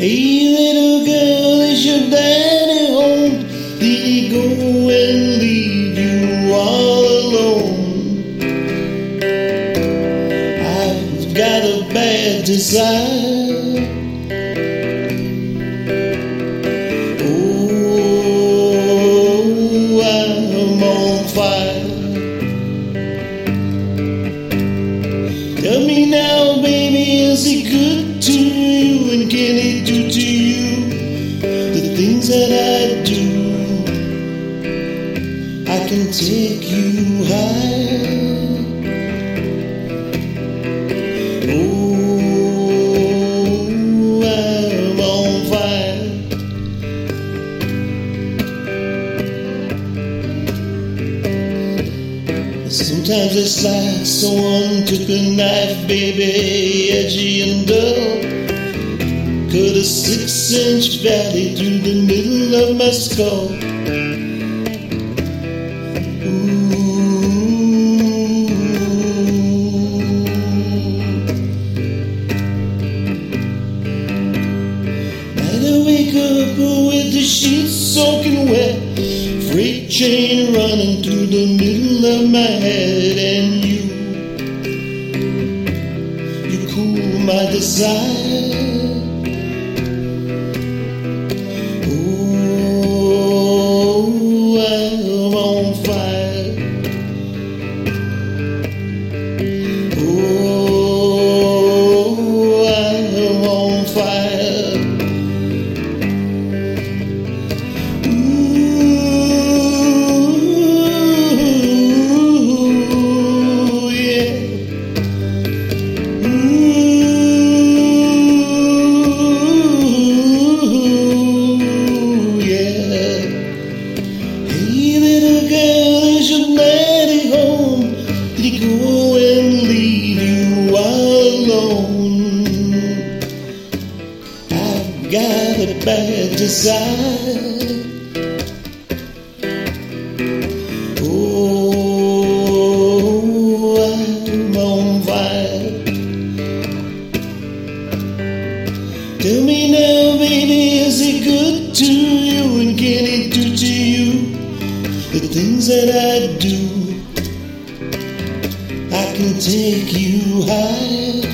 Hey, little girl, is your daddy home? Did he go and leave you all alone? I've got a bad desire. Oh, I'm on fire. Tell me now, baby, is he good I can take you higher. Oh, I'm on fire. Sometimes it's like someone took a knife, baby, edgy and dull. Cut a six inch valley through the middle of my skull. The sheets soaking wet, freight train running through the middle of my head, and you, you cool my desire. Got a bad desire. Oh, I'm on fire. Tell me now, baby, is he good to you? And can it do to you the things that I do? I can take you higher.